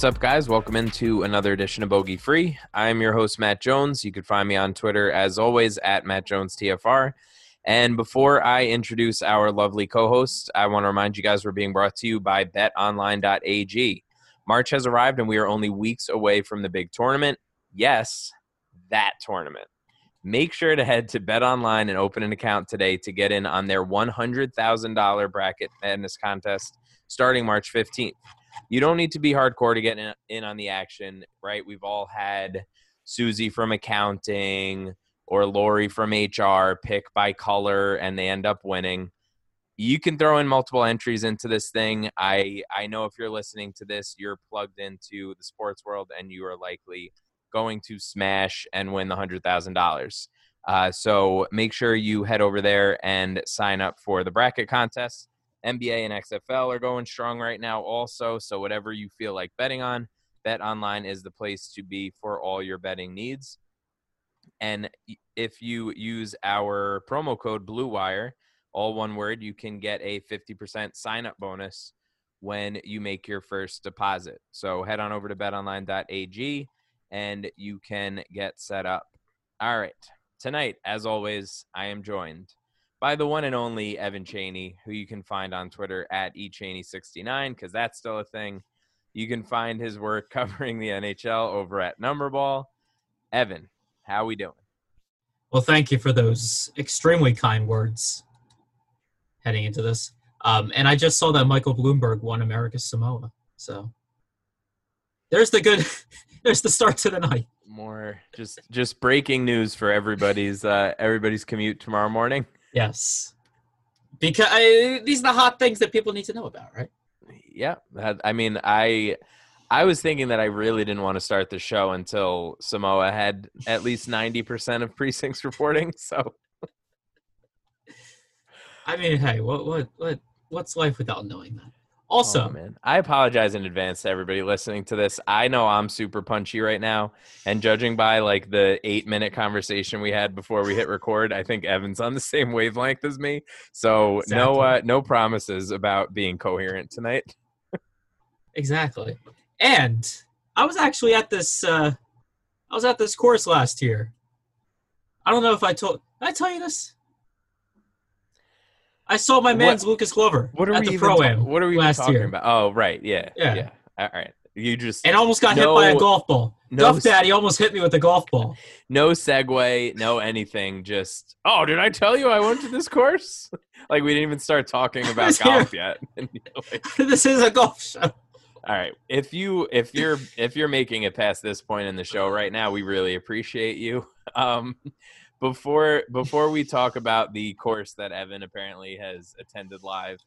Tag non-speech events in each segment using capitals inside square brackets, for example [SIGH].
What's up, guys? Welcome into another edition of Bogey Free. I'm your host, Matt Jones. You can find me on Twitter, as always, at Matt Jones TFR. And before I introduce our lovely co host, I want to remind you guys we're being brought to you by betonline.ag. March has arrived, and we are only weeks away from the big tournament. Yes, that tournament. Make sure to head to BetOnline and open an account today to get in on their $100,000 bracket madness contest starting March 15th. You don't need to be hardcore to get in, in on the action, right? We've all had Susie from accounting or Lori from HR pick by color and they end up winning. You can throw in multiple entries into this thing. I I know if you're listening to this, you're plugged into the sports world and you are likely going to smash and win the hundred thousand uh, dollars. So make sure you head over there and sign up for the bracket contest. NBA and XFL are going strong right now, also. So whatever you feel like betting on, Bet Online is the place to be for all your betting needs. And if you use our promo code Blue Wire, all one word, you can get a 50% sign up bonus when you make your first deposit. So head on over to betonline.ag and you can get set up. All right. Tonight, as always, I am joined by the one and only Evan Cheney, who you can find on Twitter at echeney69, because that's still a thing. You can find his work [LAUGHS] covering the NHL over at Numberball. Evan, how we doing? Well, thank you for those extremely kind words heading into this. Um, and I just saw that Michael Bloomberg won America's Samoa. So there's the good, [LAUGHS] there's the start to the night. More just just breaking news for everybody's uh, everybody's commute tomorrow morning. Yes, because I, these are the hot things that people need to know about, right? Yeah, I mean, I I was thinking that I really didn't want to start the show until Samoa had at least ninety percent of [LAUGHS] precincts reporting. So, I mean, hey, what what what what's life without knowing that? Also, oh, man, I apologize in advance to everybody listening to this. I know I'm super punchy right now, and judging by like the eight minute conversation we had before we hit record, I think Evan's on the same wavelength as me. So exactly. no, uh, no promises about being coherent tonight. [LAUGHS] exactly, and I was actually at this. Uh, I was at this course last year. I don't know if I told. Did I tell you this? I saw my man's what, Lucas Glover what are at we the pro am. What are we last talking year. about? Oh, right, yeah, yeah, yeah. All right, you just and almost got no, hit by a golf ball. No, Duff Daddy almost hit me with a golf ball. [LAUGHS] No segue, no anything. Just oh, did I tell you I went to this course? [LAUGHS] like we didn't even start talking [LAUGHS] about golf yet. this is a golf show. All right. If you if you're if you're making it past this point in the show right now, we really appreciate you. Um, before [LAUGHS] before we talk about the course that Evan apparently has attended live,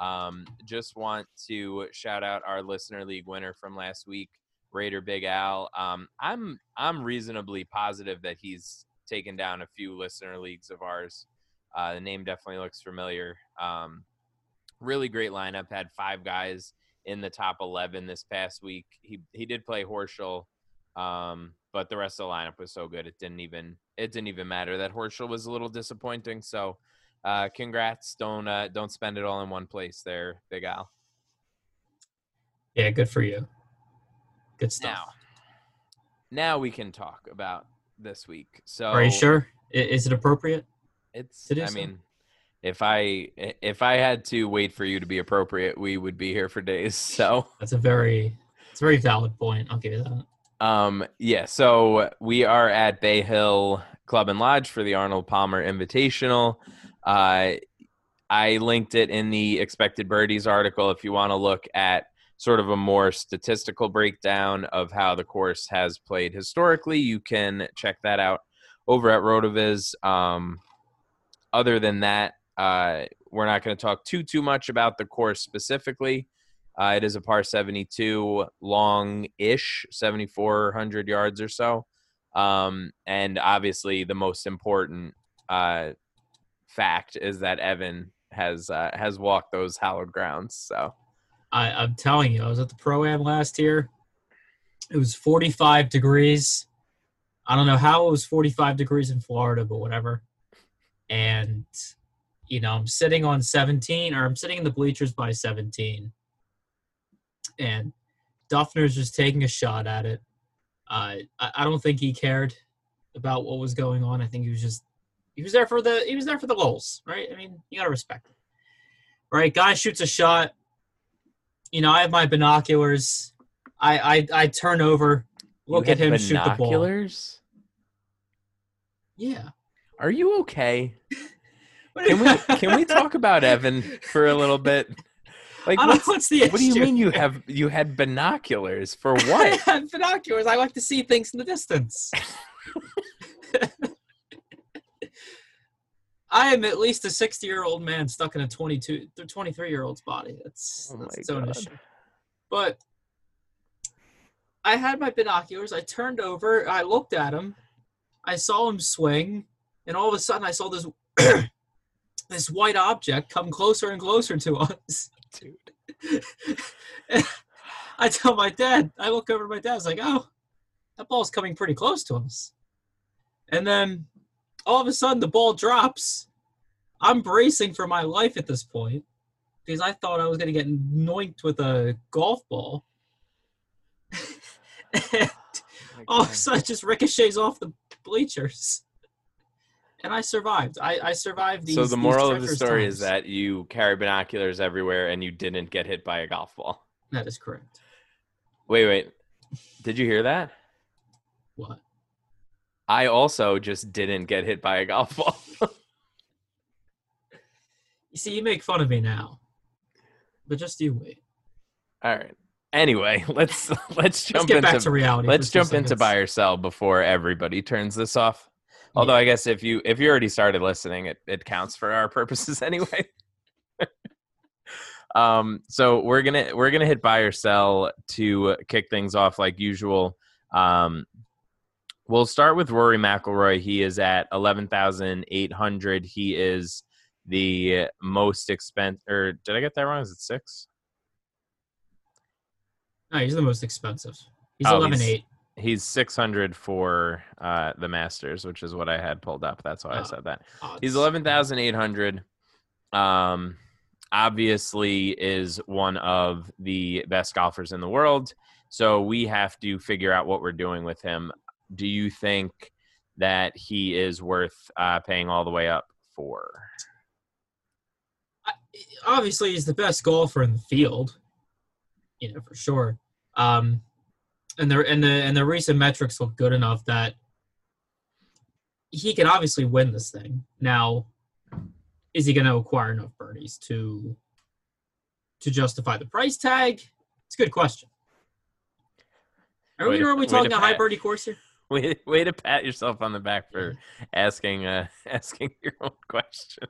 um, just want to shout out our listener league winner from last week, Raider Big Al. Um, I'm I'm reasonably positive that he's taken down a few listener leagues of ours. Uh, the name definitely looks familiar. Um, really great lineup. Had five guys in the top eleven this past week. He he did play Horschel. Um, but the rest of the lineup was so good it didn't even it didn't even matter that Horschel was a little disappointing. So, uh, congrats! Don't uh, don't spend it all in one place there, Big Al. Yeah, good for you. Good stuff. Now, now we can talk about this week. So, are you sure? Is it appropriate? It's. I so? mean, if I if I had to wait for you to be appropriate, we would be here for days. [LAUGHS] So that's a very it's a very valid point. I'll give you that. Um, yeah, so we are at Bay Hill Club and Lodge for the Arnold Palmer Invitational. Uh, I linked it in the expected birdies article if you want to look at sort of a more statistical breakdown of how the course has played historically. You can check that out over at Rotoviz. Um, other than that, uh, we're not going to talk too too much about the course specifically. Uh, it is a par 72, long ish, 7,400 yards or so. Um, and obviously, the most important uh, fact is that Evan has uh, has walked those hallowed grounds. So I, I'm telling you, I was at the pro am last year. It was 45 degrees. I don't know how it was 45 degrees in Florida, but whatever. And you know, I'm sitting on 17, or I'm sitting in the bleachers by 17 and Dufner's just taking a shot at it. Uh, I, I don't think he cared about what was going on. I think he was just he was there for the he was there for the goals, right? I mean, you gotta respect it. Right, guy shoots a shot. You know, I have my binoculars. I I, I turn over, look at him shoot the ball. binoculars? Yeah. Are you okay? [LAUGHS] Can we can we talk about Evan for a little bit? [LAUGHS] Like what's, what's the issue. what do you mean you have you had binoculars for [LAUGHS] what? I have binoculars. I like to see things in the distance. [LAUGHS] [LAUGHS] I am at least a 60 year old man stuck in a 22, 23 year old's body. That's, Oh that's its own God. issue. But I had my binoculars. I turned over. I looked at him. I saw him swing, and all of a sudden, I saw this [CLEARS THROAT] this white object come closer and closer to us. Dude. [LAUGHS] I tell my dad, I look over at my dad, I was like, oh, that ball's coming pretty close to us. And then all of a sudden the ball drops. I'm bracing for my life at this point because I thought I was going to get noinked with a golf ball. [LAUGHS] and oh all of a sudden it just ricochets off the bleachers. And I survived. I, I survived these. so the moral of the story is that you carry binoculars everywhere and you didn't get hit by a golf ball. that is correct. Wait, wait. Did you hear that? What? I also just didn't get hit by a golf ball. [LAUGHS] You see, you make fun of me now, but just you wait. All right. Anyway, [LAUGHS] let's let's Let's jump get back into to reality. let's jump into buy or sell before everybody turns this off. Although I guess if you if you already started listening, it, it counts for our [LAUGHS] purposes anyway. [LAUGHS] um, so we're gonna we're gonna hit buy or sell to kick things off like usual. Um, we'll start with Rory McIlroy. He is at eleven thousand eight hundred. He is the most expensive. Or did I get that wrong? Is it six? No, he's the most expensive. He's Oh, eleven he's- eight. He's 600 for uh, the Masters, which is what I had pulled up. That's why I Oh. said that. odds. He's 11,800. Um, obviously, is one of the best golfers in the world. So we have to figure out what we're doing with him. Do you think that he is worth uh, paying all the way up for? Obviously, he's the best golfer in the field. You know for sure. Um, and the and the and the recent metrics look good enough that he can obviously win this thing. Now, is he going to acquire enough birdies to to justify the price tag? It's a good question. Are Way we to- way to talking a high birdie course here? [LAUGHS] Way, way to pat yourself on the back for asking uh, [LAUGHS] asking your own question.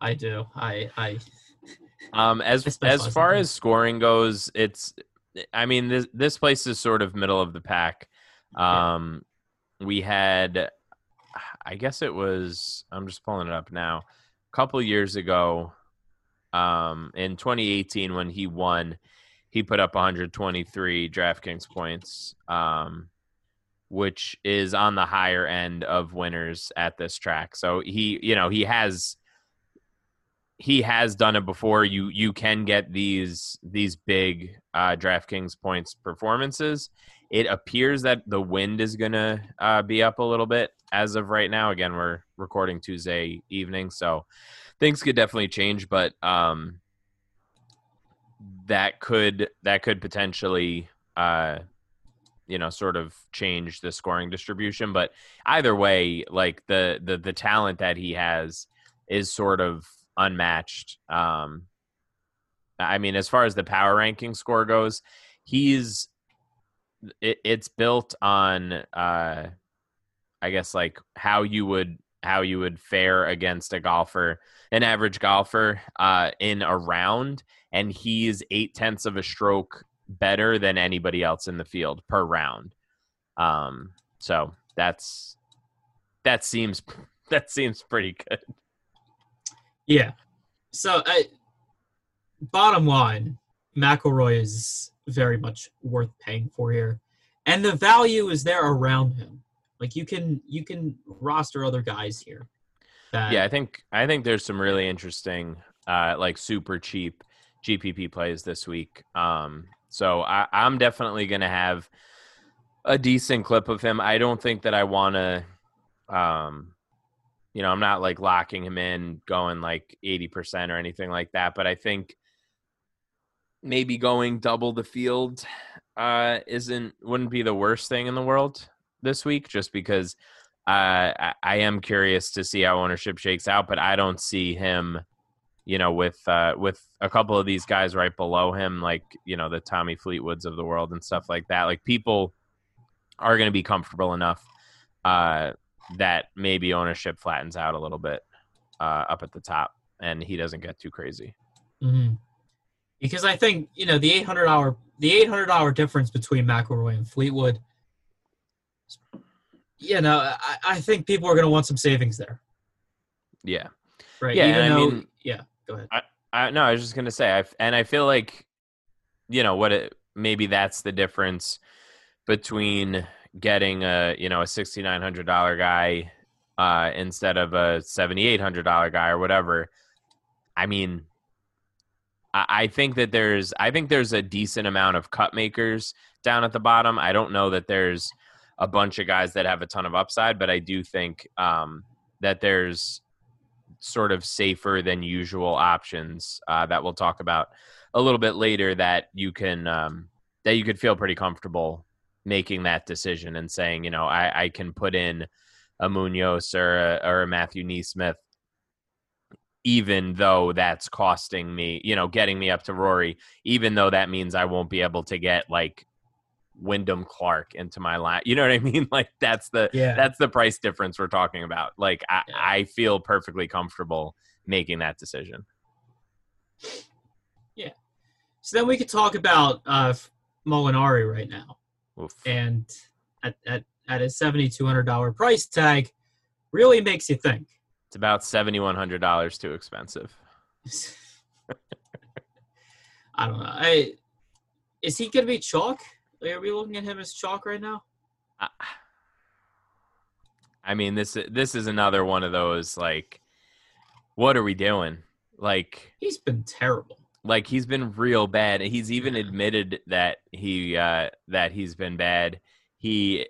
I do. I I Um, as as far as scoring goes, it's I mean this this place is sort of middle of the pack. Um, we had, I guess it was. I'm just pulling it up now. A couple years ago, um, in 2018 when he won, he put up 123 DraftKings points, um, which is on the higher end of winners at this track. So he, you know, he has he has done it before. You you can get these these big uh, DraftKings points performances. It appears that the wind is gonna uh, be up a little bit as of right now. Again, we're recording Tuesday evening, so things could definitely change. But um, that could that could potentially uh, you know sort of change the scoring distribution. But either way, like the the the talent that he has is sort of unmatched. Um, I mean, as far as the power ranking score goes, he's it, it's built on, uh, I guess, like how you would how you would fare against a golfer, an average golfer, uh, in a round, and he's eight tenths of a stroke better than anybody else in the field per round. Um, so that's that seems [LAUGHS] that seems pretty good. Yeah. So, I, bottom line, McIlroy is very much worth paying for here, and the value is there around him. Like you can you can roster other guys here. That, yeah, I think I think there's some really interesting, uh, like super cheap GPP plays this week. Um, So I, I'm definitely to have a decent clip of him. I don't think that I want to, um, you know, I'm not like locking him in going like 80% or anything like that, but I think maybe going double the field uh, isn't wouldn't be the worst thing in the world this week, just because uh, I, I am curious to see how ownership shakes out, but I don't see him, you know, with uh, with a couple of these guys right below him, like you know the Tommy Fleetwoods of the world and stuff like that. Like people are going to be comfortable enough uh, that maybe ownership flattens out a little bit uh, up at the top, and he doesn't get too crazy. Mm-hmm. Because I think you know the eight hundred hour the eight hundred hour difference between McIlroy and Fleetwood. You know, I, I think people are going to want some savings there. Yeah. Right. Yeah, Even and I though, mean- yeah. Go ahead. I, no, I was just gonna say, I and I feel like, you know, what it maybe that's the difference between getting a you know a sixty nine hundred dollar guy uh, instead of a seventy eight hundred dollar guy or whatever. I mean, I, I think that there's I think there's a decent amount of cut makers down at the bottom. I don't know that there's a bunch of guys that have a ton of upside, but I do think um, that there's sort of safer than usual options uh, that we'll talk about a little bit later that you can um, that you could feel pretty comfortable making that decision and saying, you know, I, I can put in a Munoz or a, or a Matthew NeSmith, even though that's costing me, you know, getting me up to Rory, even though that means I won't be able to get like Wyndham Clark into my line. You know what I mean? [LAUGHS] Like that's the Yeah. that's the price difference we're talking about. Like I, Yeah. I feel perfectly comfortable making that decision. Yeah. So then we could talk about uh, Molinari right now, Oof. and at at at a seventy two hundred dollar price tag, really makes you think. It's about seventy one hundred dollars too expensive. [LAUGHS] I don't know. I, is he going to be chalk? Are we looking at him as chalk right now? I, I mean this this is another one of those like, what are we doing? Like He's been terrible. Like he's been real bad. He's even admitted that he uh, that he's been bad. He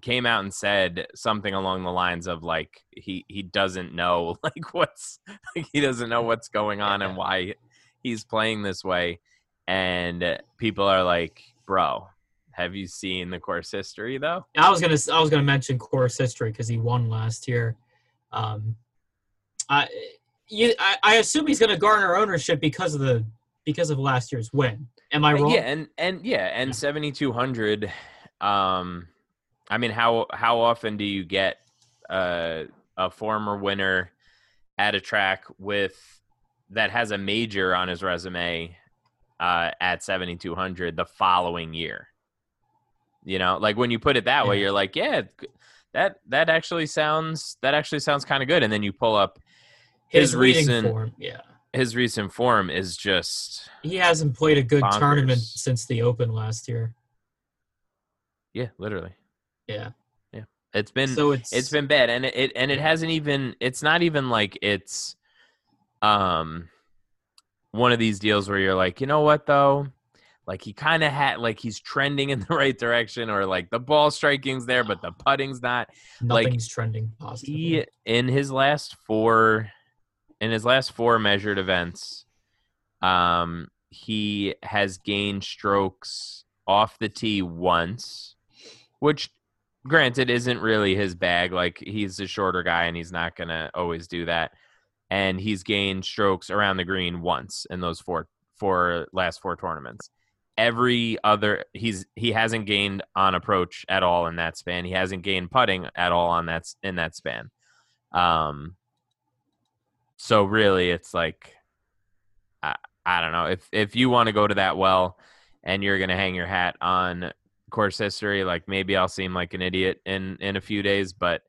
came out and said something along the lines of like he he doesn't know [LAUGHS] like what's like he doesn't know what's going on and why he's playing this way and people are like bro have you seen the course history though I was gonna I was gonna mention course history because he won last year. Um, I you I, I assume he's gonna garner ownership because of the because of last year's win. Am I Uh, wrong? Yeah, and and yeah, and Yeah. seventy two hundred. Um, I mean, how how often do you get uh, a former winner at a track with that has a major on his resume uh, at seventy two hundred the following year? You know, like when you put it that way, Yeah. you're like, yeah, that that actually sounds that actually sounds kind of good, and then you pull up his, his recent- form. Yeah, his recent form is just he hasn't played a good Bonkers. tournament since the Open last year. yeah, literally. Yeah, Yeah. It's been so it's it's been bad and it, it and it hasn't even it's not even like it's um one of these deals where you're like you know what though like he kind of had like he's trending in the [LAUGHS] right direction or like the ball striking's there but the putting's not like, nothing's trending positively. he in his last four in his last four measured events um he has gained strokes off the tee once which granted isn't really his bag. Like he's a shorter guy and he's not gonna always do that. And he's gained strokes around the green once in those four four last four tournaments. Every other he's he hasn't gained on approach at all in that span. He hasn't gained putting at all on that in that span. Um so really it's like i i don't know if if you want to go to that well and you're gonna hang your hat on course history like maybe i'll seem like an idiot in in a few days but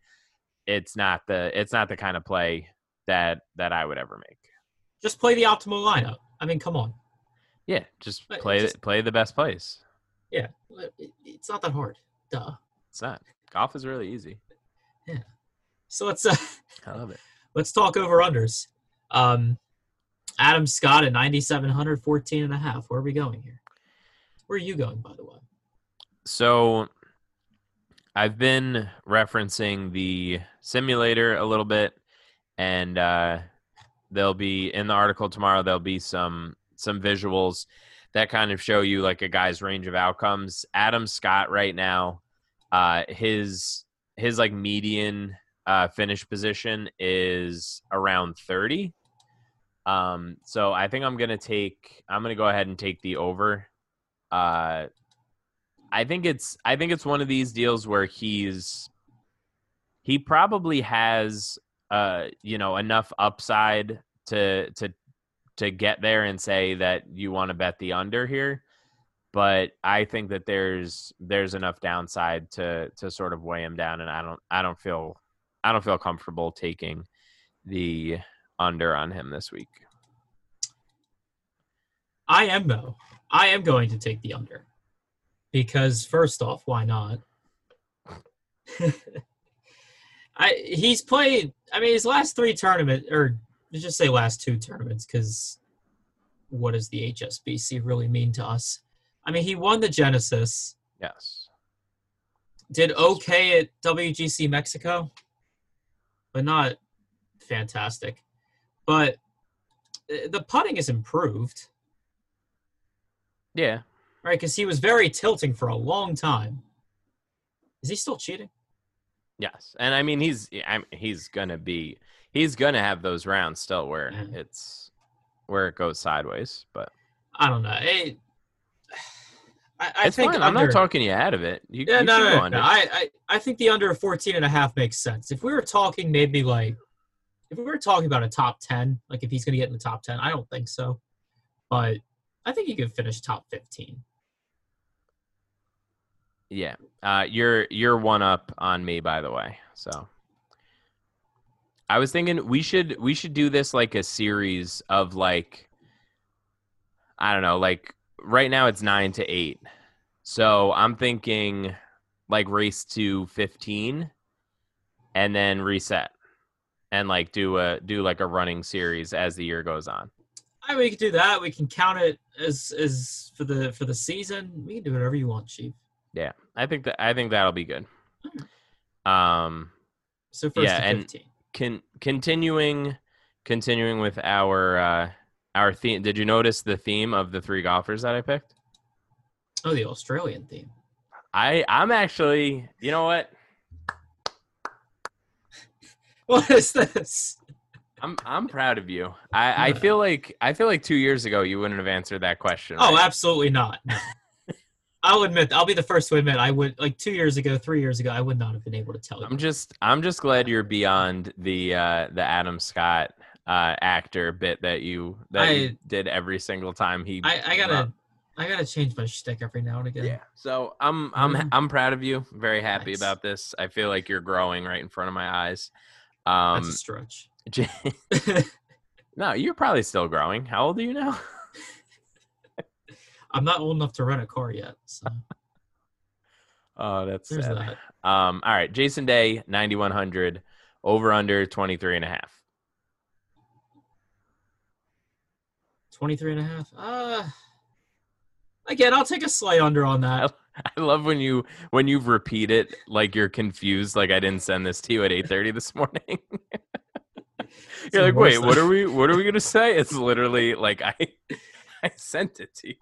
it's not the it's not the kind of play that that i would ever make Just play the optimal lineup. I mean, come on. yeah just But play just- play the best place Yeah, it's not that hard. Duh. it's not golf is really easy Yeah. So let's uh, i love it let's talk over unders. Um, Adam Scott at 9,700, 14 and a half. Where are we going here? Where are you going, by the way? So I've been referencing the simulator a little bit, and uh, there'll be in the article tomorrow. There'll be some some visuals that kind of show you like a guy's range of outcomes. Adam Scott right now, uh, his his like median uh, finish position is around thirty. Um, so I think I'm gonna take. I'm gonna go ahead and take the over. Uh, I think it's I think it's one of these deals where he's he probably has uh you know enough upside to to to get there and say that you want to bet the under here but I think that there's there's enough downside to to sort of weigh him down and I don't I don't feel I don't feel comfortable taking the under on him this week. I am though. I am going to take the under because first off, why not? [LAUGHS] I he's played. I mean, his last three tournament, or let's just say last two tournaments, because what does the HSBC really mean to us? I mean, he won the Genesis. Yes. Did okay at WGC Mexico, but not fantastic. But uh, the putting is improved. Yeah. Right, because he was very tilting for a long time. Is he still cheating? Yes, and I mean he's I mean, he's gonna be he's gonna have those rounds still where Yeah. it's where it goes sideways. But I don't know. It, I, I think. I'm under, not talking you out of it. You, Yeah, you no, no, no, no. I, I, I think the under 14 and a half makes sense. If we were talking maybe like, if we were talking about a top 10, like if he's going to get in the top 10, I don't think so. But I think he could finish top 15. Yeah. Uh, you're you're one up on me, by the way. So I was thinking we should we should do this like a series of like I don't know, like right now it's nine to eight. So I'm thinking like race to fifteen and then reset. And like do a do like a running series as the year goes on. I mean, we could do that. We can count it as as for the for the season. We can do whatever you want, Chief. Yeah. I think that I think that'll be good. Um So first Yeah, to and- 15. con- continuing continuing with our uh our theme did you notice the theme of the three golfers that i picked Oh, the Australian theme. i i'm actually you know what [LAUGHS] What is this? i'm i'm proud of you i i feel like i feel like two years ago you wouldn't have answered that question Oh, absolutely not. [LAUGHS] I'll admit, I'll be the first to admit, I would like two years ago, three years ago, I would not have been able to tell you. i'm just i'm just glad you're beyond the uh the adam scott uh actor bit that you that you I- did every single time he I, I gotta, up. I gotta change my shtick every now and again. yeah so i'm i'm Mhm. i'm proud of you very happy Thanks. about this i feel like you're growing right in front of my eyes Um, that's um a stretch. [LAUGHS] J- [LAUGHS] no, you're probably still growing. How old are you now? [LAUGHS] I'm not old enough to rent a car yet, so Oh, that's there's sad. that. Um, all right, Jason Day, 9100, over under 23 and a half. 23 and a half. Uh, again, I'll take a slight under on that. I [LAUGHS] love when you when you repeat it like you're confused, like I didn't send this to you at 8:30 this morning. [LAUGHS] You're like, wait, what are we what are we gonna say? It's literally like I [LAUGHS] I sent it to you.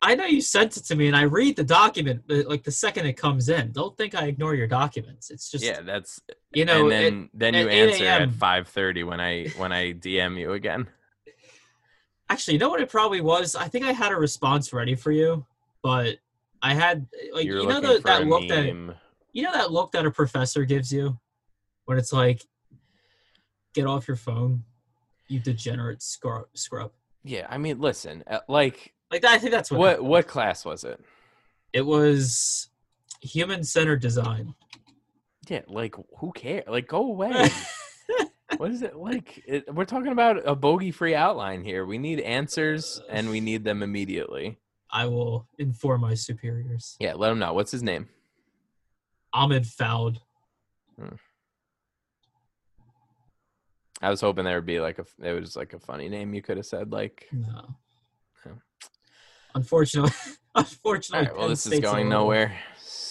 I know you sent it to me, and I read the document but, like the second it comes in. Don't think I ignore your documents. It's just Yeah, that's you know. and then it- then you answer at 5:30 when I when I DM you again. Actually, you know what it probably was. I think I had a response ready for you, but I had like You're you know the, that look that you know that look that a professor gives you when it's like, get off your phone, you degenerate scrub. scrub. Yeah, I mean, listen, uh, like Like that, I think that's what. what happened. what class was it? It was human centered design. Yeah, like who cares? Like go [LAUGHS] away. What is it like? It, we're talking about a bogey-free outline here. We need answers, and we need them immediately. I will inform my superiors. Yeah, let him know. What's his name? Ahmed Foud. Hmm. I was hoping there would be like a it was like a funny name you could have said like No. Unfortunately, [LAUGHS] unfortunately, right, well, Penn this is State's a going nowhere.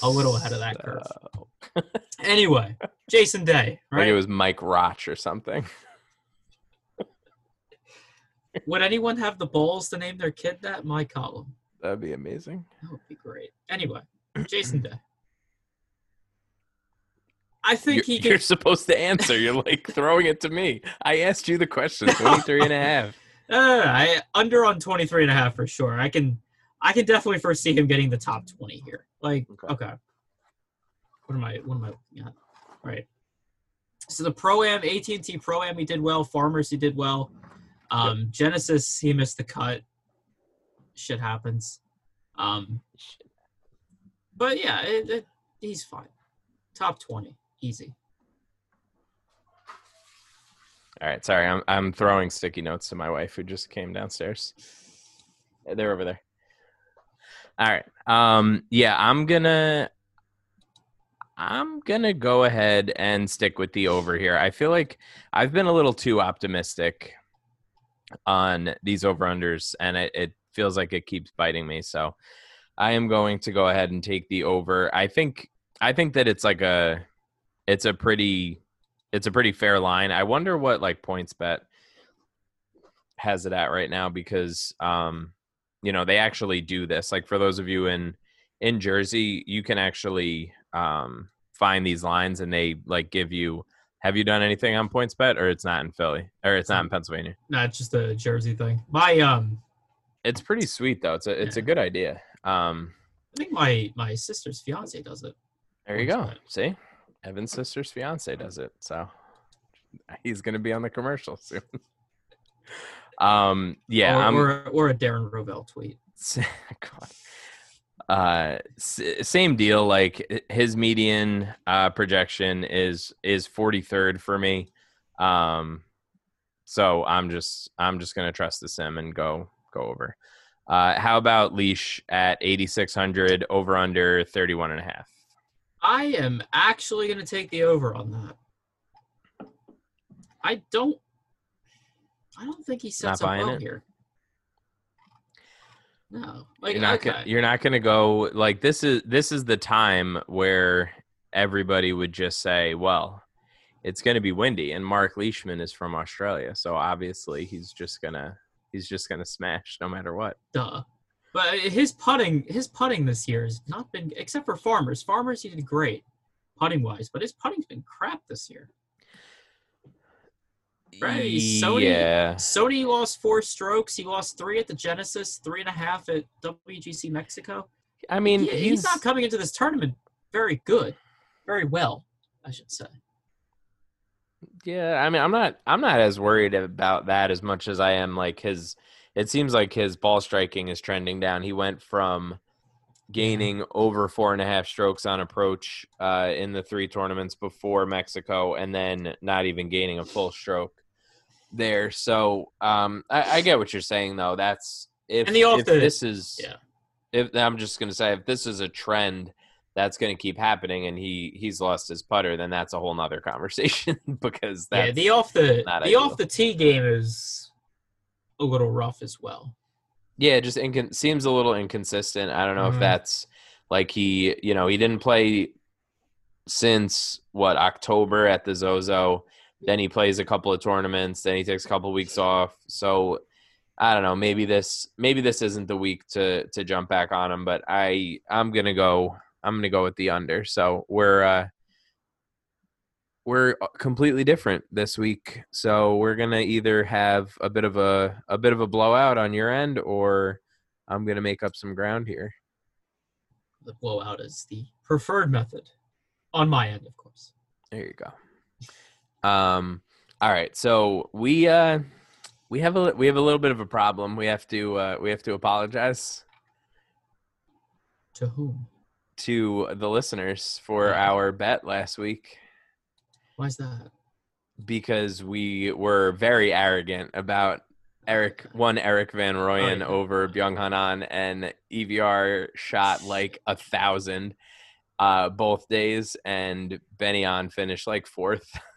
A little ahead of that curve. [LAUGHS] Anyway, Jason Day, right? it was Mike Roch or something. [LAUGHS] Would anyone have the balls to name their kid that? My column. That'd be amazing. That would be great. Anyway, Jason Day. I think You're, he can. you're supposed to answer. You're like throwing it to me. I asked you the question [LAUGHS] 23 and a half. Uh, I under on 23 and a half for sure. I can I can definitely foresee him getting the top 20 here. Like Okay. okay. What am I what am I looking at? Right. So the Pro Am AT&T Pro Am he did well, Farmers he did well. Um Genesis he missed the cut. Shit happens. Um but yeah, it, it, he's fine. Top 20 easy. All right, sorry. I'm I'm throwing sticky notes to my wife who just came downstairs. They're over there. All right. Um yeah, I'm to I'm to go ahead and stick with the over here. I feel like I've been a little too optimistic on these over unders and it, it feels like it keeps biting me. So I am going to go ahead and take the over. I think I think that it's like a it's a pretty it's a pretty fair line. I wonder what like PointsBet has it at right now because um you know they actually do this. Like for those of you in in Jersey, you can actually um find these lines and they like give you have you done anything on PointsBet or it's not in Philly or it's not in Pennsylvania? no it's just a Jersey thing. My um It's pretty sweet though. It's a it's a good idea. Um I think my my sister's fiance does it. there you go. Points See? Evan's sister's fiance does it. So he's gonna be on the commercial soon. [LAUGHS] um yeah, or, I'm or, or a Darren Rovell tweet. [LAUGHS] God. Uh, same deal. Like his median uh, projection is is forty third for me. Um, so I'm just I'm just gonna trust the sim and go go over. Uh, how about leash at eighty six hundred over under 31 and a half? I am actually going to take the over on that. I don't. I don't think he sets Not up buying well it? here. No, like You're not okay. gonna, you're not gonna go like this is this is the time where everybody would just say, well, it's gonna be windy, and Mark Leishman is from Australia, so obviously he's just gonna he's just gonna smash no matter what. Duh. But uh, his putting, his putting this year has not been, except for Farmers. Farmers, he did great, putting wise, but his putting's been crap this year. Right, Sony- Yeah, Sony lost four strokes. He lost three at the Genesis, three and a half at WGC Mexico. I mean He- he's, he's not coming into this tournament very good, very well, I should say. Yeah, I mean, I'm not I'm not as worried about that as much as I am like his. It seems like his ball striking is trending down. He went from gaining over four and a half strokes on approach uh, in the three tournaments before Mexico, and then not even gaining a full stroke there. So um, I, I get what you're saying, though. That's if, And the off if the- this is yeah. If I'm just gonna say if this is a trend that's going to keep happening and he he's lost his putter then that's a whole nother [LAUGHS] conversation [LAUGHS] because that's yeah, the off the the ideal. off the tee game is a little rough as well. Yeah, just incon- seems a little inconsistent. I don't know Mhm. if that's like he, you know, he didn't play since what October at the Zozo. Then he plays a couple of tournaments. Then he takes a couple of weeks off. So I don't know. Maybe this, maybe this isn't the week to to jump back on him. But I, I'm gonna go. I'm gonna go with the under. So we're uh we're completely different this week. So we're gonna either have a bit of a a bit of a blowout on your end, or I'm gonna make up some ground here. The blowout is the preferred method on my end, of course. There you go. Um. All right. So we uh we have a we have a little bit of a problem. We have to uh, we have to apologize To whom? to the listeners for our bet last week Why is that? because we were very arrogant about Eric one Erik van Rooyen yeah. over Byeong Hun An and EVR shot like a thousand uh both days and Ben An finished like fourth. [LAUGHS]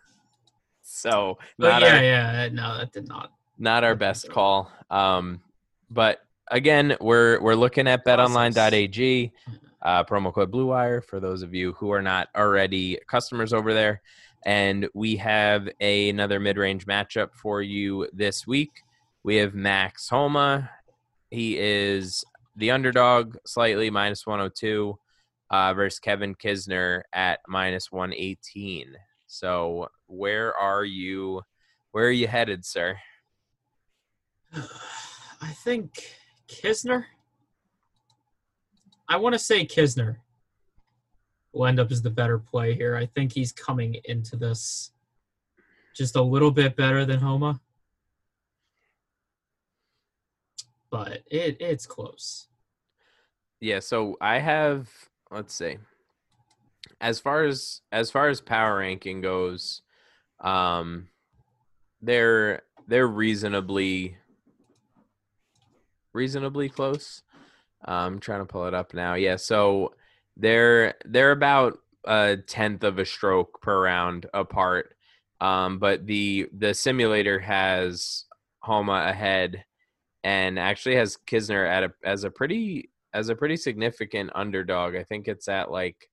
so But yeah, our yeah, no, that did not. not our best call. Um but again, we're we're looking at betonline.ag, uh, promo code Blue Wire for those of you who are not already customers over there, and we have a, another mid-range matchup for you this week. We have Max Homa. He is the underdog, slightly minus 102, uh, versus Kevin Kisner at minus 118. So, where are you? Where are you headed, sir? [SIGHS] I think Kisner. I want to say Kisner will end up as the better play here. I think he's coming into this just a little bit better than Homa. But it it's close. Yeah, so I have let's see. As far as as far as power ranking goes, um they're they're reasonably reasonably close. I'm trying to pull it up now. Yeah, so they're they're about a tenth of a stroke per round apart. Um, but the the simulator has Homa ahead, and actually has Kisner at a as a pretty as a pretty significant underdog. I think it's at like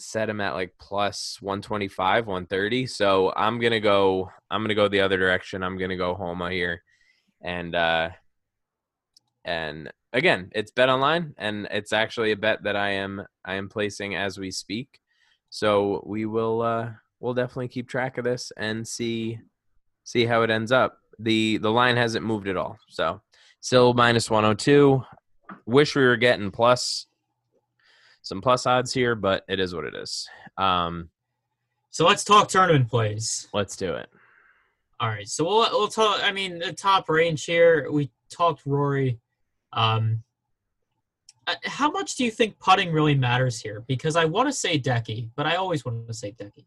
set him at like plus 125 130 so i'm gonna go i'm gonna go the other direction i'm gonna go homa here and uh and again, it's bet online, and it's actually a bet that I am I am placing as we speak. So we will uh, we'll definitely keep track of this and see see how it ends up. the The line hasn't moved at all, so still 102. Wish we were getting plus some plus odds here, but it is what it is. Um, so let's talk tournament plays. Let's do it. All right. So we'll we'll talk. I mean, the top range here. We talked Rory. Um, uh, how much do you think putting really matters here? Because I want to say Deki, but I always want to say Deki.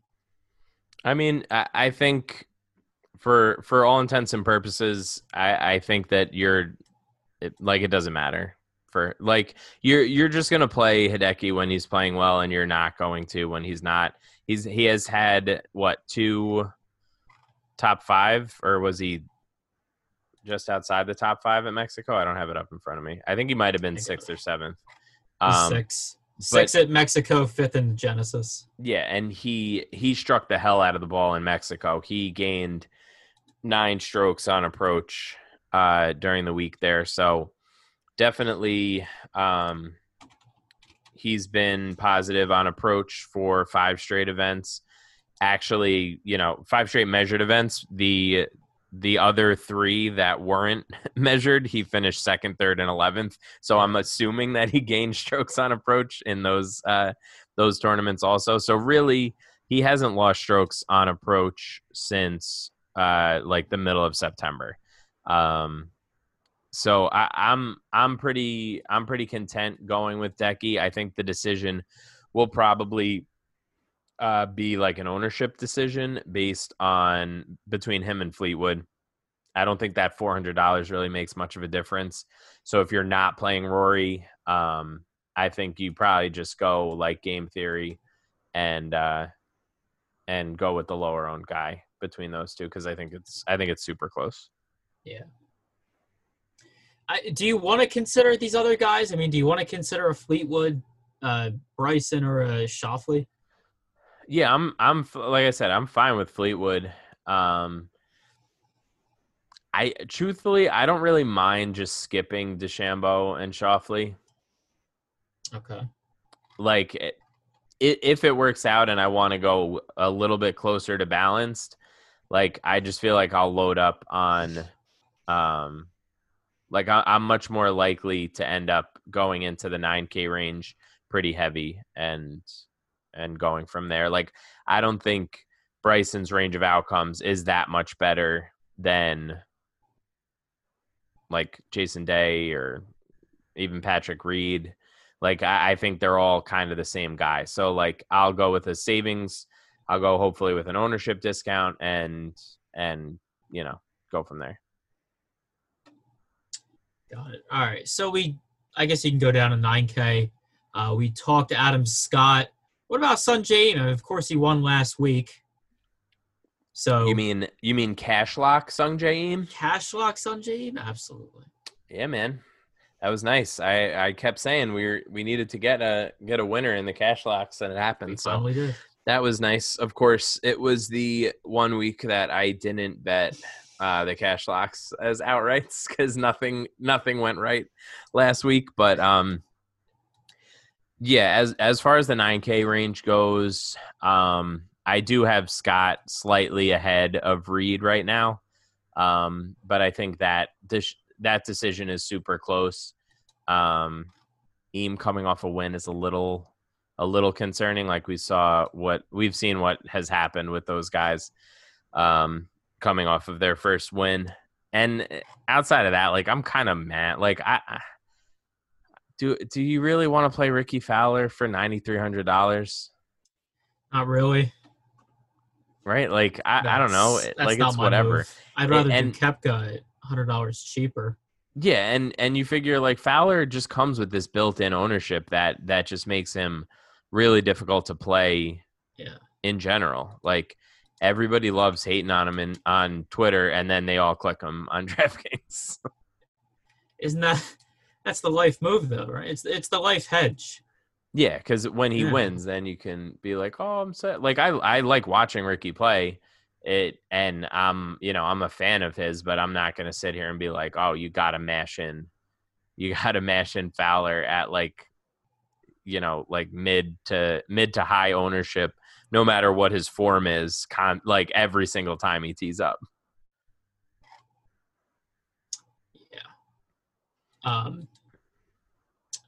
I mean, I, I think for for all intents and purposes, I, I think that you're it, like it doesn't matter for like you're you're just gonna play Hideki when he's playing well, and you're not going to when he's not. He's he has had what two top five, or was he just outside the top five at Mexico. I don't have it up in front of me. I think he might have been sixth or seventh. Um, six. Six at Mexico, fifth in Genesis. Yeah, and he he struck the hell out of the ball in Mexico. He gained nine strokes on approach uh, during the week there. So definitely, um, he's been positive on approach for five straight events. Actually, you know, five straight measured events. The the other three that weren't [LAUGHS] measured, he finished second, third, and eleventh. So I'm assuming that he gained [LAUGHS] strokes on approach in those uh, those tournaments also. So really, he hasn't lost strokes on approach since uh, like the middle of September. Um, so I, I'm I'm pretty I'm pretty content going with Deki. I think the decision will probably uh, be like an ownership decision based on between him and Fleetwood. I don't think that four hundred dollars really makes much of a difference. So if you're not playing Rory, um, I think you probably just go like game theory and uh, and go with the lower owned guy between those two because I think it's I think it's super close. Yeah. I, do you want to consider these other guys? I mean, do you want to consider a Fleetwood, uh, Bryson, or a Schauffele? Yeah, I'm. I'm like I said, I'm fine with Fleetwood. Um, I truthfully, I don't really mind just skipping DeChambeau and Schauffele. Okay. Like, it, it, if it works out and I want to go a little bit closer to balanced, like I just feel like I'll load up on, um, like I, I'm much more likely to end up going into the 9K range pretty heavy and and going from there. Like I don't think Bryson's range of outcomes is that much better than like Jason Day or even Patrick Reed. Like I, I think they're all kind of the same guy. So like I'll go with a savings. I'll go hopefully with an ownership discount and and you know go from there. Got it. All right. So we I guess you can go down to 9K. Uh, we talked to Adam Scott what about Sungjae Of course, he won last week. So you mean you mean cash lock Sungjae Cash lock Sungjae Absolutely. Yeah, man. That was nice. I, I kept saying we were, we needed to get a get a winner in the cash locks, and it happened. We so did. that was nice. Of course, it was the one week that I didn't bet uh, the cash locks as outrights [LAUGHS] because nothing nothing went right last week. But um, yeah, as as far as the 9K range goes, um, I do have Scott slightly ahead of Reed right now. Um, but I think that this that decision is super close. Um, Im coming off a win is a little a little concerning. Like we saw what we've seen what has happened with those guys um, coming off of their first win. And eh, outside of that, like I'm kind of mad. Like I, I do. Do you really want to play Rickie Fowler for ninety three hundred dollars? Not really. Right? Like I, I don't know. It- like it's whatever. move. I'd rather and- do Koepka at hundred dollars cheaper. Yeah, and and you figure like Fowler just comes with this built-in ownership that that just makes him really difficult to play Yeah. in general. Like everybody loves hating on him in, on Twitter, and then they all click him on [LAUGHS] DraftKings. Isn't that that's the life move though, right? It's it's the life hedge. yeah, because when he Yeah. wins, then you can be like, "Oh, I'm set." Like I I like watching Ricky play it, and I'm you know I'm a fan of his, but I'm not gonna sit here and be like, "Oh, you got to mash in, you got to mash in Fowler at like." you know like mid to mid to high ownership no matter what his form is con- like every single time he tees up Yeah. Um.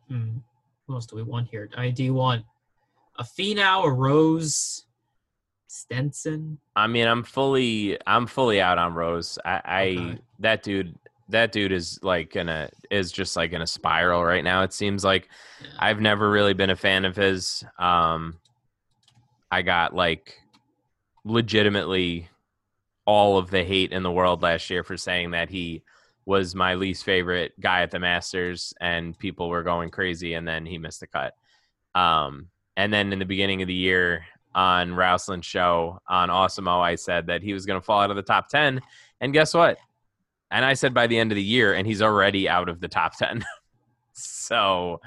Hmm. What else do we want here? I do you want a Finau, a Rose, Stenson? i mean i'm fully i'm fully out on rose i i Okay. that dude that dude is like in a is just like in a spiral right now it seems like Yeah. i've never really been a fan of his um i got like legitimately all of the hate in the world last year for saying that he was my least favorite guy at the Masters, and people were going crazy, and then he missed the cut. Um, and then in the beginning of the year on Rouselin's show on Awesomeo, I said that he was going to fall out of the top ten, and guess what? And I said by the end of the year, and he's already out of the top ten. [LAUGHS] so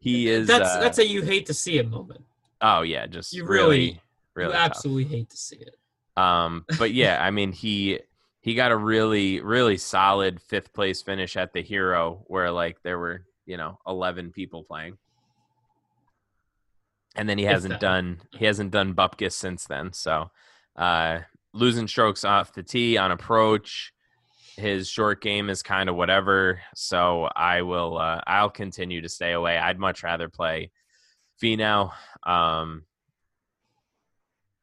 he is. That's uh, that's a you hate to see it moment. Oh yeah, just You really, really- really, you tough. absolutely hate to see it. Um, but yeah, [LAUGHS] I mean he he got a really really solid fifth place finish at the Hero, where like there were you know eleven people playing, and then he hasn't done he hasn't done Bupkis since then. So uh, losing strokes off the tee on approach. His short game is kind of whatever, so I will. Uh, I'll continue to stay away. I'd much rather play Finau. Um,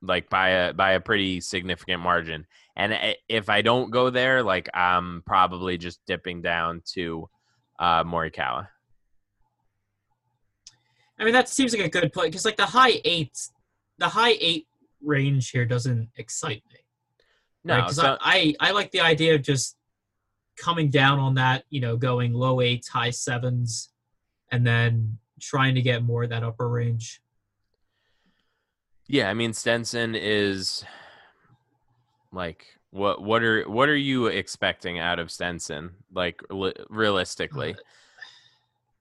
like by a by a pretty significant margin. And if I don't go there, like I'm probably just dipping down to uh, Morikawa. I mean, that seems like a good play because like the high eights, the high eight range here doesn't excite me. No, because so, I, I I like the idea of just coming down on that, you know, going low eights, high sevens, and then trying to get more of that upper range. Yeah, I mean Stenson is like what what are what are you expecting out of Stenson? Like li- realistically,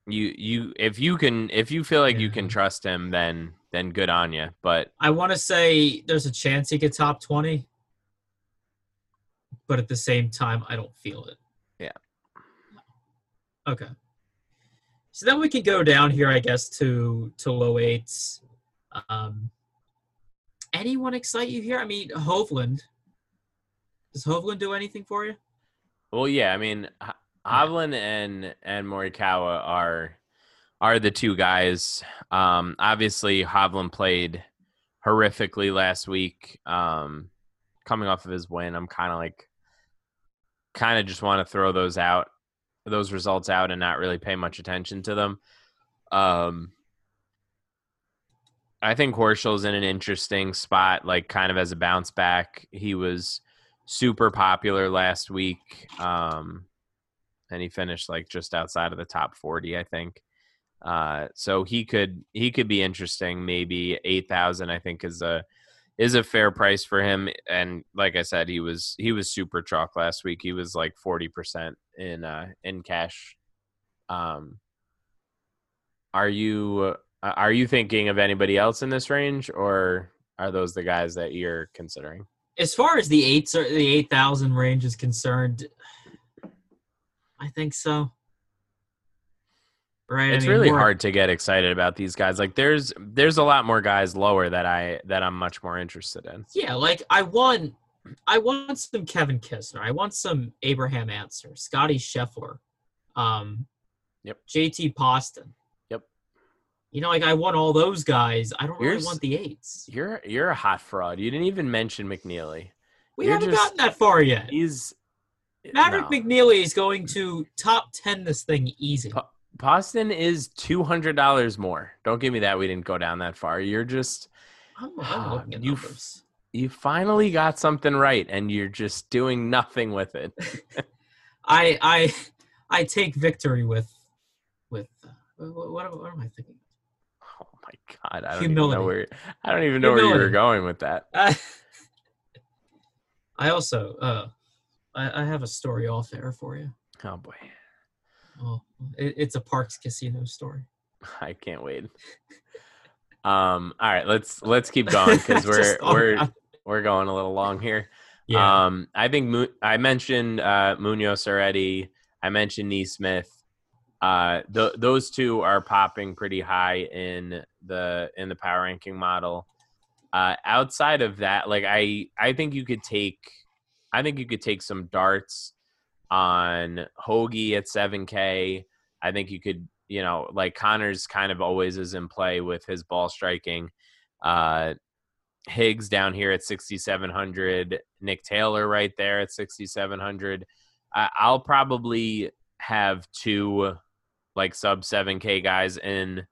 you you if you can if you feel like you can trust him, then then good on you. But I want to say there's a chance he could top twenty, but at the same time, I don't feel it. Yeah. Okay. So then we can go down here, I guess, to to low eights. Um, anyone excite you here? I mean, Hovland. Does Hovland do anything for you? Well, yeah, I mean, H- Hovland and and Morikawa are are the two guys. Um, obviously, Hovland played horrifically last week. Um, coming off of his win, I'm kind of like, kind of just want to throw those out, those results out, and not really pay much attention to them. Um, I think Horschel's in an interesting spot, like kind of as a bounce back. He was super popular last week. Um, and he finished like just outside of the top 40, I think. Uh, so he could he could be interesting. Maybe eight thousand, I think, is a is a fair price for him. And like I said, he was he was super chalk last week. He was like forty percent in uh, in cash Um, are you are you thinking of anybody else in this range, or are those the guys that you're considering? As far as the eights or the eight thousand range is concerned, I think so. Right. It's I mean, really hard to get excited about these guys. Like there's there's a lot more guys lower that I that I'm much more interested in. Yeah, like I want, I want some Kevin Kisner. I want some Abraham Ancer, Scotty Scheffler, um, Yep. JT Poston. You know, like I want all those guys. I don't really want the eights. You're you're a hot fraud. You didn't even mention McNeely. We you're haven't just- gotten that far yet. He's Maverick no. McNeely is going to top ten this thing easy. Po- Poston is two hundred dollars more. Don't give me that. We didn't go down that far. You're just I'm, I'm looking at You f- you finally got something right, and you're just doing nothing with it. [LAUGHS] I I I take victory with with uh, what, what, what am I thinking? My god! I don't Humility. even know where I don't even know where you were going with that. [LAUGHS] I also uh, I, I have a story off air for you. Oh boy, Oh, it, it's a Parks Casino story. [LAUGHS] I can't wait. Um. All right, let's let's keep going [LAUGHS] because we're we're about we're going a little long here. yeah. Um, I think Mu- I mentioned uh, Munoz already. I mentioned NeSmith. Uh, th- those two are popping pretty high in the in the power ranking model. Uh, outside of that, like I, I think you could take, I think you could take some darts on Hoge at seven K. I think you could, you know, like Conners kind of always is in play with his ball striking. Uh, Higgs down here at 6,700. Nick Taylor right there at 6,700. I I'll probably have two like sub 7K guys in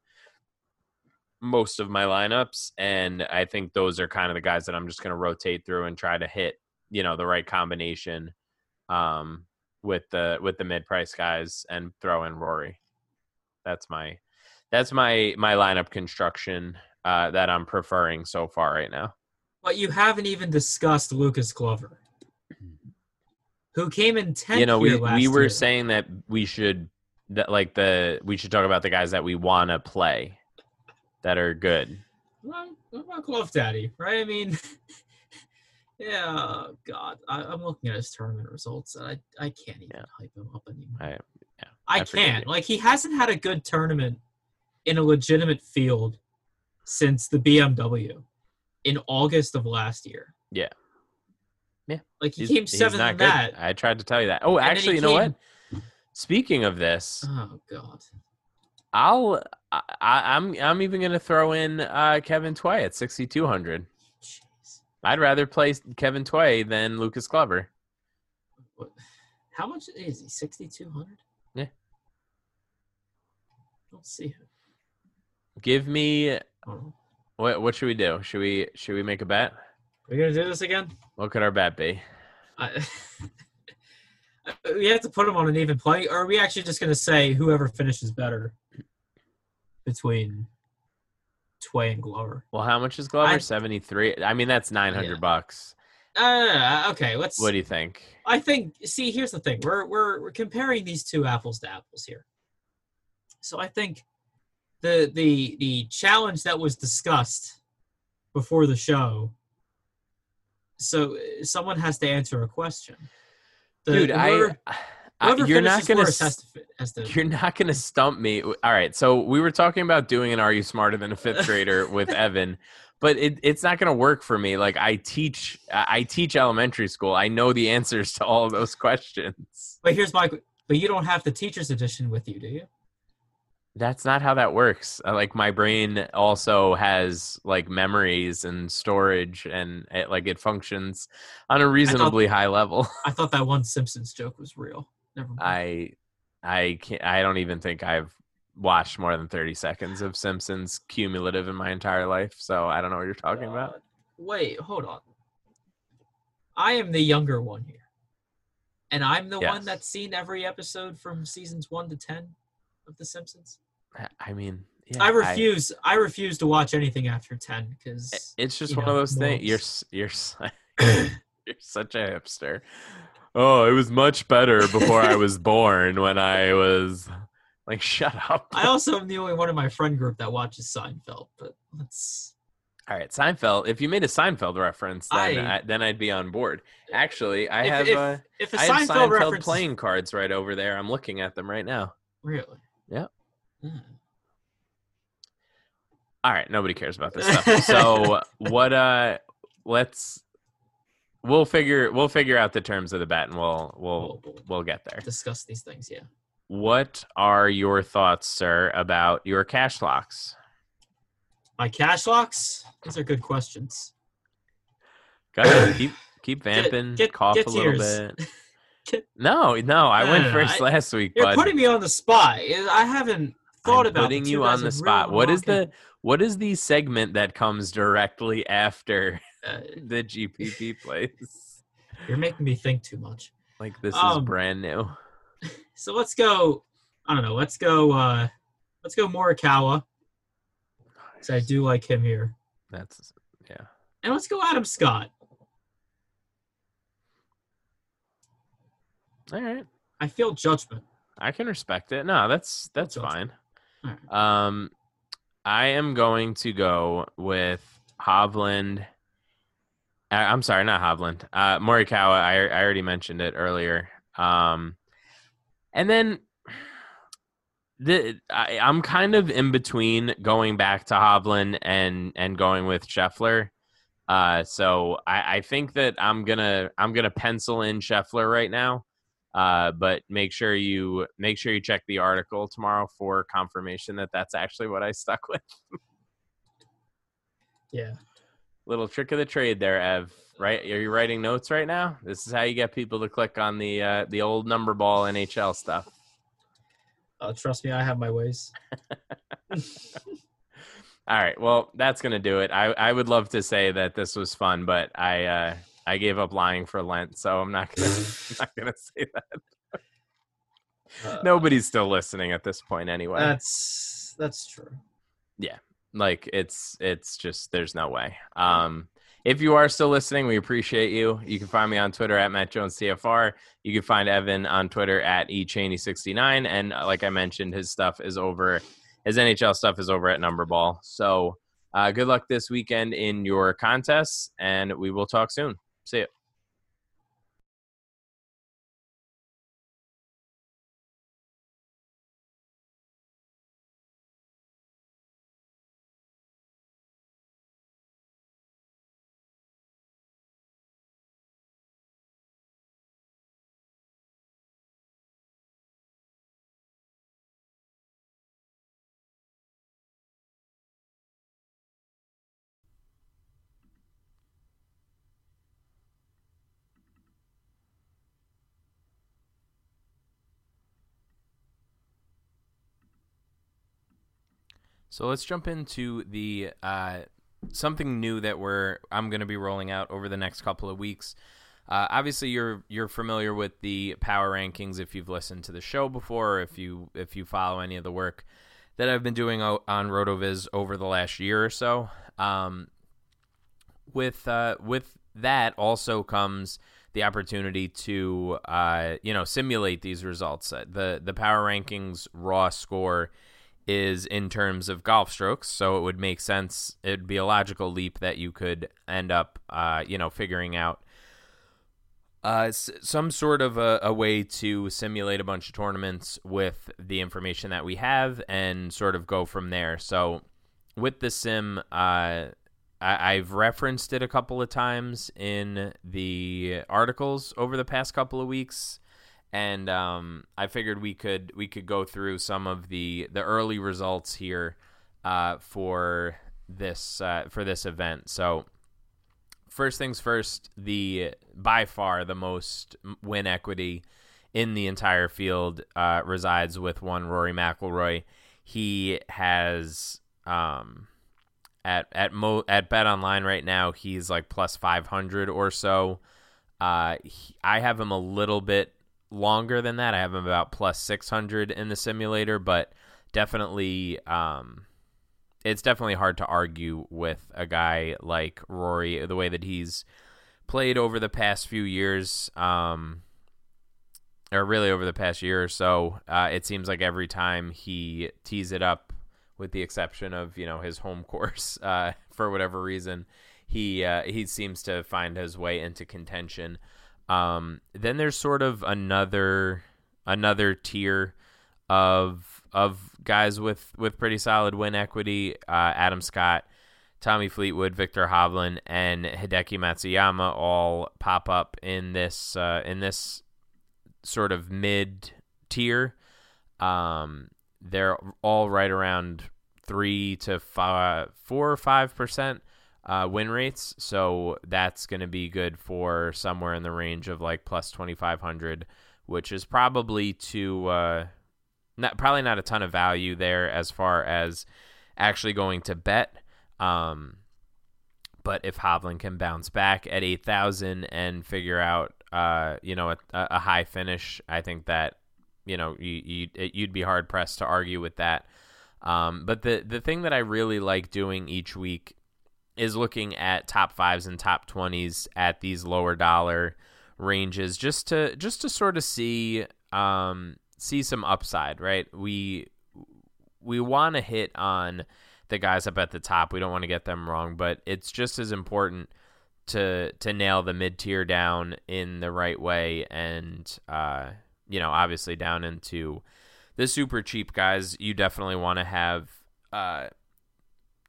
most of my lineups. And I think those are kind of the guys that I'm just going to rotate through and try to hit, you know, the right combination um, with the with the mid price guys and throw in Rory. That's my that's my my lineup construction uh, that I'm preferring so far right now. but you haven't even discussed Lucas Glover, who came in tenth. you know, we we were year. saying that we should that like the we should talk about the guys that we want to play that are good. Well, what about Glove Daddy, right? I mean, [LAUGHS] yeah, oh, God, I, I'm looking at his tournament results, and I, I can't even Yeah. hype him up anymore. I, I, I can't. Like, he hasn't had a good tournament in a legitimate field since the BMW in August of last year. Yeah. Yeah. Like, he he's, came seventh in good. that. I tried to tell you that. Oh, And actually, you know came- what? Speaking of this, Oh, God. I'll I, I- I'm I'm even gonna throw in uh, Kevin Tway at 6200. Jeez. I'd rather play Kevin Tway than Lucas Glover. What? How much is he? 6,200? Yeah. don't see. Give me Oh. what what should we do? Should we should we make a bet? Are we going to do this again? What could our bet be? I, [LAUGHS] we have to put them on an even play, or are we actually just going to say whoever finishes better between Tway and Glover? Well, how much is Glover? 73. I mean, that's 900 Yeah. bucks. Uh, okay, let's. What do you think? I think. See, here's the thing: we're we're we're comparing these two apples to apples here. So I think the the the challenge that was discussed before the show. So someone has to answer a question. The- Dude, whoever- [SIGHS] I, whoever you're not gonna has to has to You're not going to stump me. All right. So we were talking about doing an Are You Smarter Than a Fifth [LAUGHS] Grader with Evan, but it, it's not going to work for me. Like I teach, I teach elementary school. I know the answers to all those [LAUGHS] questions. But here's my. But you don't have the teacher's edition with you, do you? That's not how that works. Uh, Like my brain also has like memories and storage, and it, like it functions on a reasonably high level. [LAUGHS] I thought that one Simpsons joke was real. Never mind. I, I can't. I don't even think I've watched more than thirty seconds of Simpsons cumulative in my entire life. So I don't know what you're talking about. Wait, hold on. I am the younger one here. And I'm the Yes. one that's seen every episode from seasons 1 to 10 of The Simpsons. I- I mean, yeah, I refuse I, refuse to watch anything after 10 cuz it's just one know, of those things. You're you're [LAUGHS] [CLEARS THROAT] you're such a hipster. Oh, it was much better before I was born when I was Like, [LAUGHS] shut up. I also am the only one in my friend group that watches Seinfeld, but let's. All right, Seinfeld. If you made a Seinfeld reference, then I- I, then I'd be on board. Actually, I if, have if, if a I have Seinfeld, Seinfeld reference. playing cards right over there. I'm looking at them right now. Really? Yeah. Yeah. All right, nobody cares about this stuff. so [LAUGHS] what? Uh, let's we'll figure we'll figure out the terms of the bet, and we'll we'll We'll, we'll get there. discuss these things, yeah. What are your thoughts, sir, about your cash locks? My cash locks? These are good questions. Go ahead, [COUGHS] keep keep vamping, get- cough get a little yours. bit. [LAUGHS] Get- No, no, I went first I- last week, You're bud. putting me on the spot. I haven't thought I'm about putting you on the spot. What is the what is the segment that comes directly after [LAUGHS] uh, the GPP plays? [LAUGHS] you're making me think too much. Like this is Um, brand new. [LAUGHS] So let's go. I don't know. Let's go. uh Let's go Morikawa. 'cause I do like him here, That's yeah. and let's go Adam Scott. All right. I feel judgment. I can respect it. No, that's That's fine. Um, I am going to go with Hovland. Uh, I'm sorry, not Hovland. Uh, Morikawa. I I already mentioned it earlier. Um, and then the I, I'm kind of in between going back to Hovland and and going with Scheffler. Uh, so I, I think that I'm gonna I'm gonna pencil in Scheffler right now. Uh, but make sure you make sure you check the article tomorrow for confirmation that that's actually what I stuck with. Yeah. Little trick of the trade there, Ev. Right? Are you writing notes right now? This is how you get people to click on the uh, the old number ball NHL stuff. Uh, trust me, I have my ways. [LAUGHS] All right. Well, that's gonna do it. I, I would love to say that this was fun, but I uh, I gave up lying for Lent, so I'm not gonna [LAUGHS] I'm not gonna say that. Uh, Nobody's still listening at this point anyway. That's that's true. Yeah. Like it's it's just there's no way um if you are still listening we appreciate you you can find me on twitter at matt jones tfr you can find evan on twitter at echeney69 and uh, like i mentioned his stuff is over his nhl stuff is over at numberball so uh, good luck this weekend in your contests and we will talk soon see you So let's jump into the uh, something new that we're I'm going to be rolling out over the next couple of weeks. Uh, obviously, you're you're familiar with the power rankings if you've listened to the show before, or if you if you follow any of the work that I've been doing on Rotoviz over the last year or so. Um, with uh, with that also comes the opportunity to uh, you know simulate these results. Uh, the the power rankings raw score is in terms of golf strokes, so it would make sense. It'd be a logical leap that you could end up uh, you know figuring out. Uh, some sort of a, a way to simulate a bunch of tournaments with the information that we have and sort of go from there. So, with the sim, uh, I, I've referenced it a couple of times in the articles over the past couple of weeks, and um, I figured we could we could go through some of the the early results here uh, for this uh, for this event. So first things first, the by far the most win equity in the entire field uh, resides with one Rory McIlroy. He has um, at at mo at Bet Online right now. He's like plus five hundred or so. Uh, he, I have him a little bit longer than that. I have him about plus six hundred in the simulator, but definitely um, it's definitely hard to argue with a guy like Rory the way that he's played over the past few years. Um, or really over the past year or so, uh, it seems like every time he tees it up, with the exception of you know his home [LAUGHS] course, uh, for whatever reason, he uh, he seems to find his way into contention. Um, then there's sort of another another tier of of guys with with pretty solid win equity. Uh, Adam Scott, Tommy Fleetwood, Viktor Hovland, and Hideki Matsuyama all pop up in this uh, in this sort of mid tier. Um, they're all right around three to five, four or five percent uh, win rates. So that's going to be good for somewhere in the range of like plus twenty five hundred, which is probably to uh, not probably not a ton of value there as far as actually going to bet. Um, but if Hovland can bounce back at eight thousand and figure out, uh, you know, a, a, high finish, I think that you know you, you you'd be hard pressed to argue with that. Um, but the the thing that I really like doing each week is looking at top fives and top twenties at these lower dollar ranges, just to just to sort of see um, see some upside. Right? We we want to hit on the guys up at the top. We don't want to get them wrong, but it's just as important to to nail the mid tier down in the right way, and uh, you know, obviously down into the super cheap guys, you definitely want to have uh,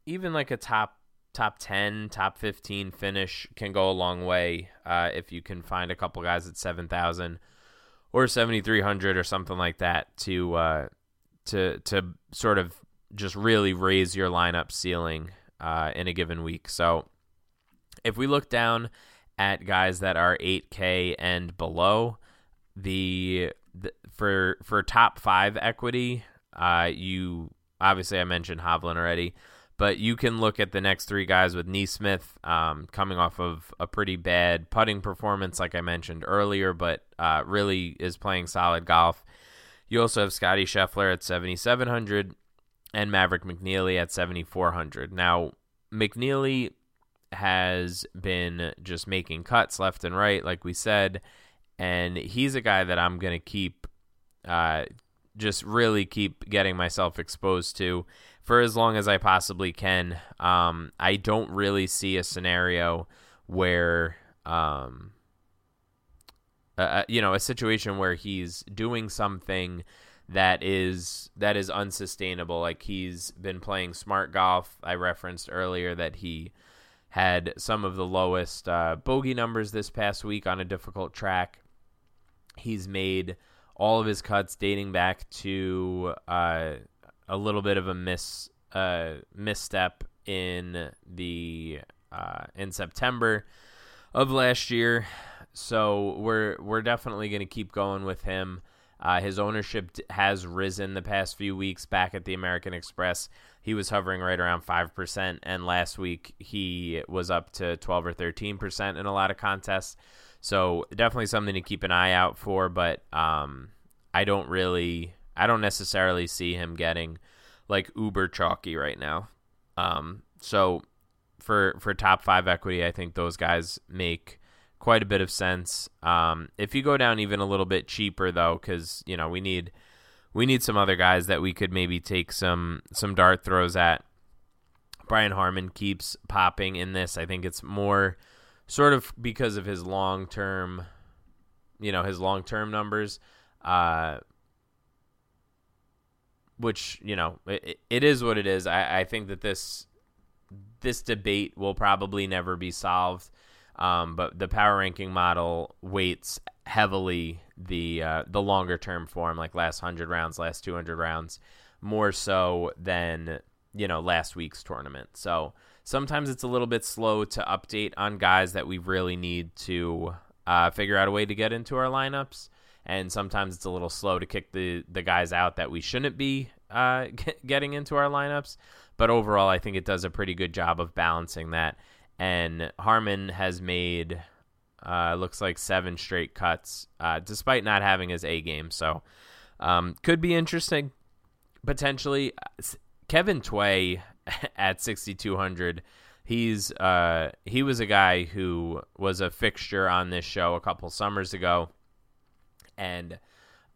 even like a top top 10, top 15 finish can go a long way uh, if you can find a couple guys at 7,000 or 7,300 or something like that to uh, to to sort of just really raise your lineup ceiling uh, in a given week. So if we look down at guys that are 8K and below, the for for top five equity, uh, you obviously I mentioned Hovland already, but you can look at the next three guys with NeSmith um, coming off of a pretty bad putting performance, like I mentioned earlier, but uh, really is playing solid golf. You also have Scotty Scheffler at 7,700 and Maverick McNeely at 7,400. Now, McNeely has been just making cuts left and right, like we said and he's a guy that I'm going to keep, uh, just really keep getting myself exposed to for as long as I possibly can. Um, I don't really see a scenario where, um, uh, you know, a situation where he's doing something that is that is unsustainable. Like he's been playing smart golf. I referenced earlier that he had some of the lowest uh, bogey numbers this past week on a difficult track. He's made all of his cuts dating back to uh, a little bit of a miss uh, misstep in the uh, in September of last year. So we're we're definitely going to keep going with him. Uh, his ownership has risen the past few weeks. Back at the American Express, he was hovering right around five percent, and last week he was up to twelve or thirteen percent in a lot of contests. So definitely something to keep an eye out for. But um, I don't really, I don't necessarily see him getting like uber chalky right now. Um, so for for top five equity, I think those guys make quite a bit of sense. Um, if you go down even a little bit cheaper though, because you know we need we need some other guys that we could maybe take some some dart throws at. Brian Harman keeps popping in this. I think it's more sort of because of his long term, you know, his long term numbers. Uh, which you know it, it is what it is. I, I think that this this debate will probably never be solved. Um, but the power ranking model weights heavily the uh, the longer term form, like last hundred rounds, last two hundred rounds, more so than you know last week's tournament. So sometimes it's a little bit slow to update on guys that we really need to uh, figure out a way to get into our lineups. And sometimes it's a little slow to kick the, the guys out that we shouldn't be uh, [LAUGHS] getting into our lineups. But overall, I think it does a pretty good job of balancing that. And Harman has made, uh, looks like seven straight cuts, uh, despite not having his A game. So um, could be interesting potentially. Kevin Tway [LAUGHS] at 6200 he's uh he was a guy who was a fixture on this show a couple summers ago and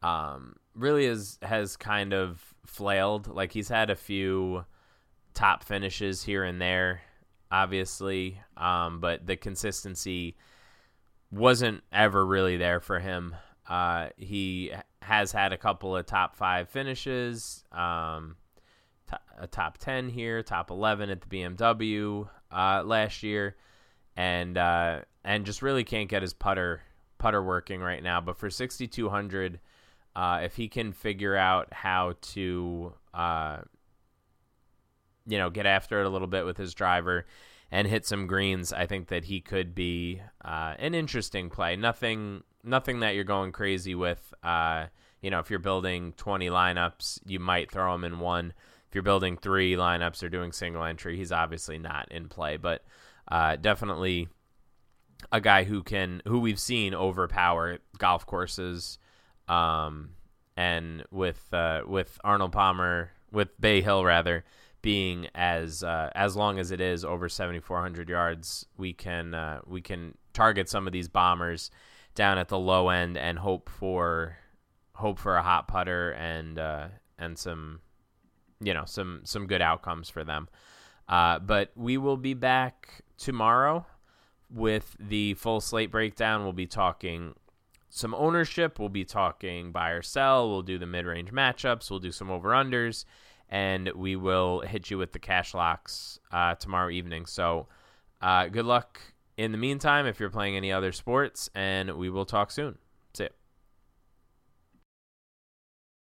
um, really is has kind of flailed. Like he's had a few top finishes here and there, obviously, um, but the consistency wasn't ever really there for him. Uh, he has had a couple of top five finishes, um, t- a top 10 here, top 11 at the BMW uh, last year, and uh, and just really can't get his putter putter working right now. But for 6,200, uh, if he can figure out how to, uh, you know, get after it a little bit with his driver and hit some greens, I think that he could be uh, an interesting play. Nothing, nothing that you're going crazy with. Uh, you know, if you're building 20 lineups, you might throw him in one. If you're building three lineups or doing single entry, he's obviously not in play, but uh, definitely a guy who can, who we've seen overpower golf courses um, and with uh, with Arnold Palmer with Bay Hill rather being as uh, as long as it is over 7400 yards we can uh, we can target some of these bombers down at the low end and hope for hope for a hot putter and uh, and some you know some some good outcomes for them. Uh, but we will be back tomorrow with the full slate breakdown we'll be talking some ownership. We'll be talking buy or sell. We'll do the mid range matchups. We'll do some over unders, and we will hit you with the cash locks uh, tomorrow evening. So, uh, good luck in the meantime if you're playing any other sports, and we will talk soon.